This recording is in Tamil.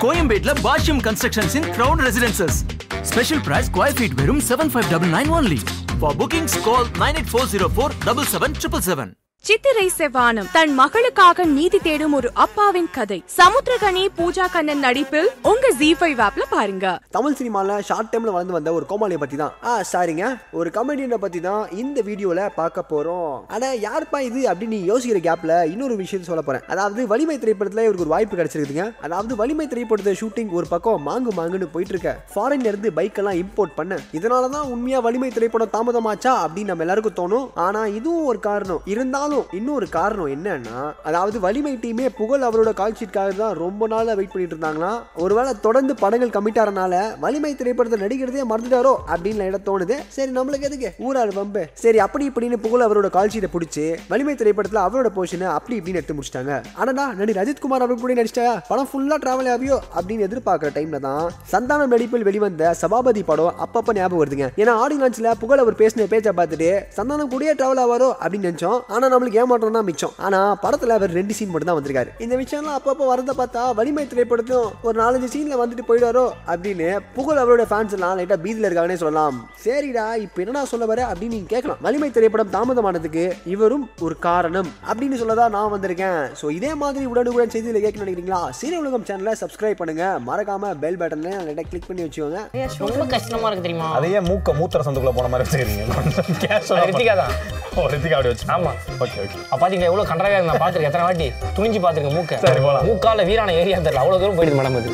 கோயம்பேட்ல Bashyam constructions in crown residences special price square feet வெறும் seven five double nine only for bookings call nine eight four zero four double seven triple seven சித்திரை செவானம் தன் மகளுக்காக நீதி தேடும் ஒரு அப்பாவின் கதை. சமுத்திரகனி பூஜா கண்ணன் நடிப்பில் உங்க ஜி ஃபைவ் ஆப்ல பாருங்க. தமிழ் சினிமால ஷார்ட் டைம்ல வளர்ந்து வந்த ஒரு கோமாளியை பத்தி தான் ஆ சாரிங்க. ஒரு கமெடியனை பத்தி தான் இந்த வீடியோல பார்க்க போறோம். ஆனா யாருப்பா இது அப்படின்னு நீ யோசிக்கிற கேப்ல இன்னொரு விஷயம் சொல்ல போறேன். அதாவது வலிமை திரைப்படத்துல இவருக்கு ஒரு வாய்ப்பு கிடைச்சிருக்குதுங்க. அதாவது வலிமை திரைப்படத்தை ஷூட்டிங் ஒரு பக்கம் மாங்கு மாங்குன்னு போயிட்டு இருக்க ஃபாரின்ல இருந்து பைக் எல்லாம் இம்போர்ட் பண்ண. இதனாலதான் உண்மையா வலிமை திரைப்படம் தாமதமாச்சா அப்படின்னு நம்ம எல்லாருக்கும் தோணும். ஆனா இதுவும் ஒரு காரணம். இருந்தாலும் இன்னொரு காரணம் என்னன்னா அதாவது வலிமை டீமே புகழ் அவரோட கால்ஷீட்காக தான் ரொம்ப நாளாக வெயிட் பண்ணிட்டு இருந்தாங்களாம் ஒருவேளை தொடர்ந்து படங்கள் கமிட் ஆறனால வலிமை திரைப்படத்தை நடிக்கிறதே மறந்துட்டாரோ அப்படின்னு இடம் தோணுது. சரி நம்மளுக்கு எதுக்கு? ஊராள் வம்பு. சரி அப்படி இப்படின்னு புகழ் அவரோட கால்ஷீட்டை பிடிச்சி வலிமை திரைப்படத்துல அவரோட போஷனை அப்படி இப்படின்னு எடுத்து முடிச்சிட்டாங்க. ஆனா நடி ரஜித் குமார் கூட நடிச்சா படம் ஃபுல்லா டிராவல் ஆகியோ அப்படின்னு எதிர்பார்க்குற டைம்ல தான் சந்தானம் நடிப்பில் வெளிவந்த சபாபதி படம் அப்பப்ப ஞாபகம் வருதுங்க. ஏன்னா ஆடியன்ஸ்ல புகழ் அவர் பேசின பேச்சை பார்த்துட்டு சந்தானம் கூடயே டிராவல் ஆவாரோ அப்படின்னு நினைச்சோம். ஆனா நம்மளுக்கு ஏமாற்றம் தான் மிச்சம். ஆனா படத்துல அவர் ரெண்டு சீன் மட்டும் தான் வந்திருக்காரு. இந்த விஷயம்லாம் அப்பப்போ வரத பார்த்தா வலிமை திரைப்படத்தையும் ஒரு நாலஞ்சு சீன்ல வந்துட்டு போயிடுவாரோ அப்படின்னு புகழ் அவரோட ஃபேன்ஸ் எல்லாம் லைட்டா பீதியில் இருக்காங்கன்னே சொல்லலாம். சரிடா இப்போ என்னடா சொல்ல வர அப்படின்னு நீங்க கேட்கலாம். வலிமை திரைப்படம் தாமதமானதுக்கு இவரும் ஒரு காரணம் அப்படின்னு சொல்லதான் நான் வந்திருக்கேன். ஸோ இதே மாதிரி உடனுக்குடன் செய்தியில் கேட்க நினைக்கிறீங்களா? சீரிய உலகம் சேனலை சப்ஸ்கிரைப் பண்ணுங்க. மறக்காம பெல் பட்டனை லைட்டா கிளிக் பண்ணி வச்சுக்கோங்க. ரொம்ப கஷ்டமா இருக்கு தெரியுமா? அதையே மூக்க மூத்திர சந்துக்குள்ள போன மாதிரி வச்சுக்கிறீங்க. ரித்திகா தான். ஓ ரித்திகா அப்படி வச்சு ஆமா. ஓகே. ஓகே அப்ப பாத்தீங்களா எவ்வளவு கண்டராவே இருக்கு நான் பாத்துருக்கேன் எத்தனை வாட்டி துணிஞ்சு பாத்துருக்கேன் மூக்க. சரி, போலாம். மூக்கால வீரான ஏரியா தெரியல அவ்வளவு தூரம் போயிடுது மேடம் அது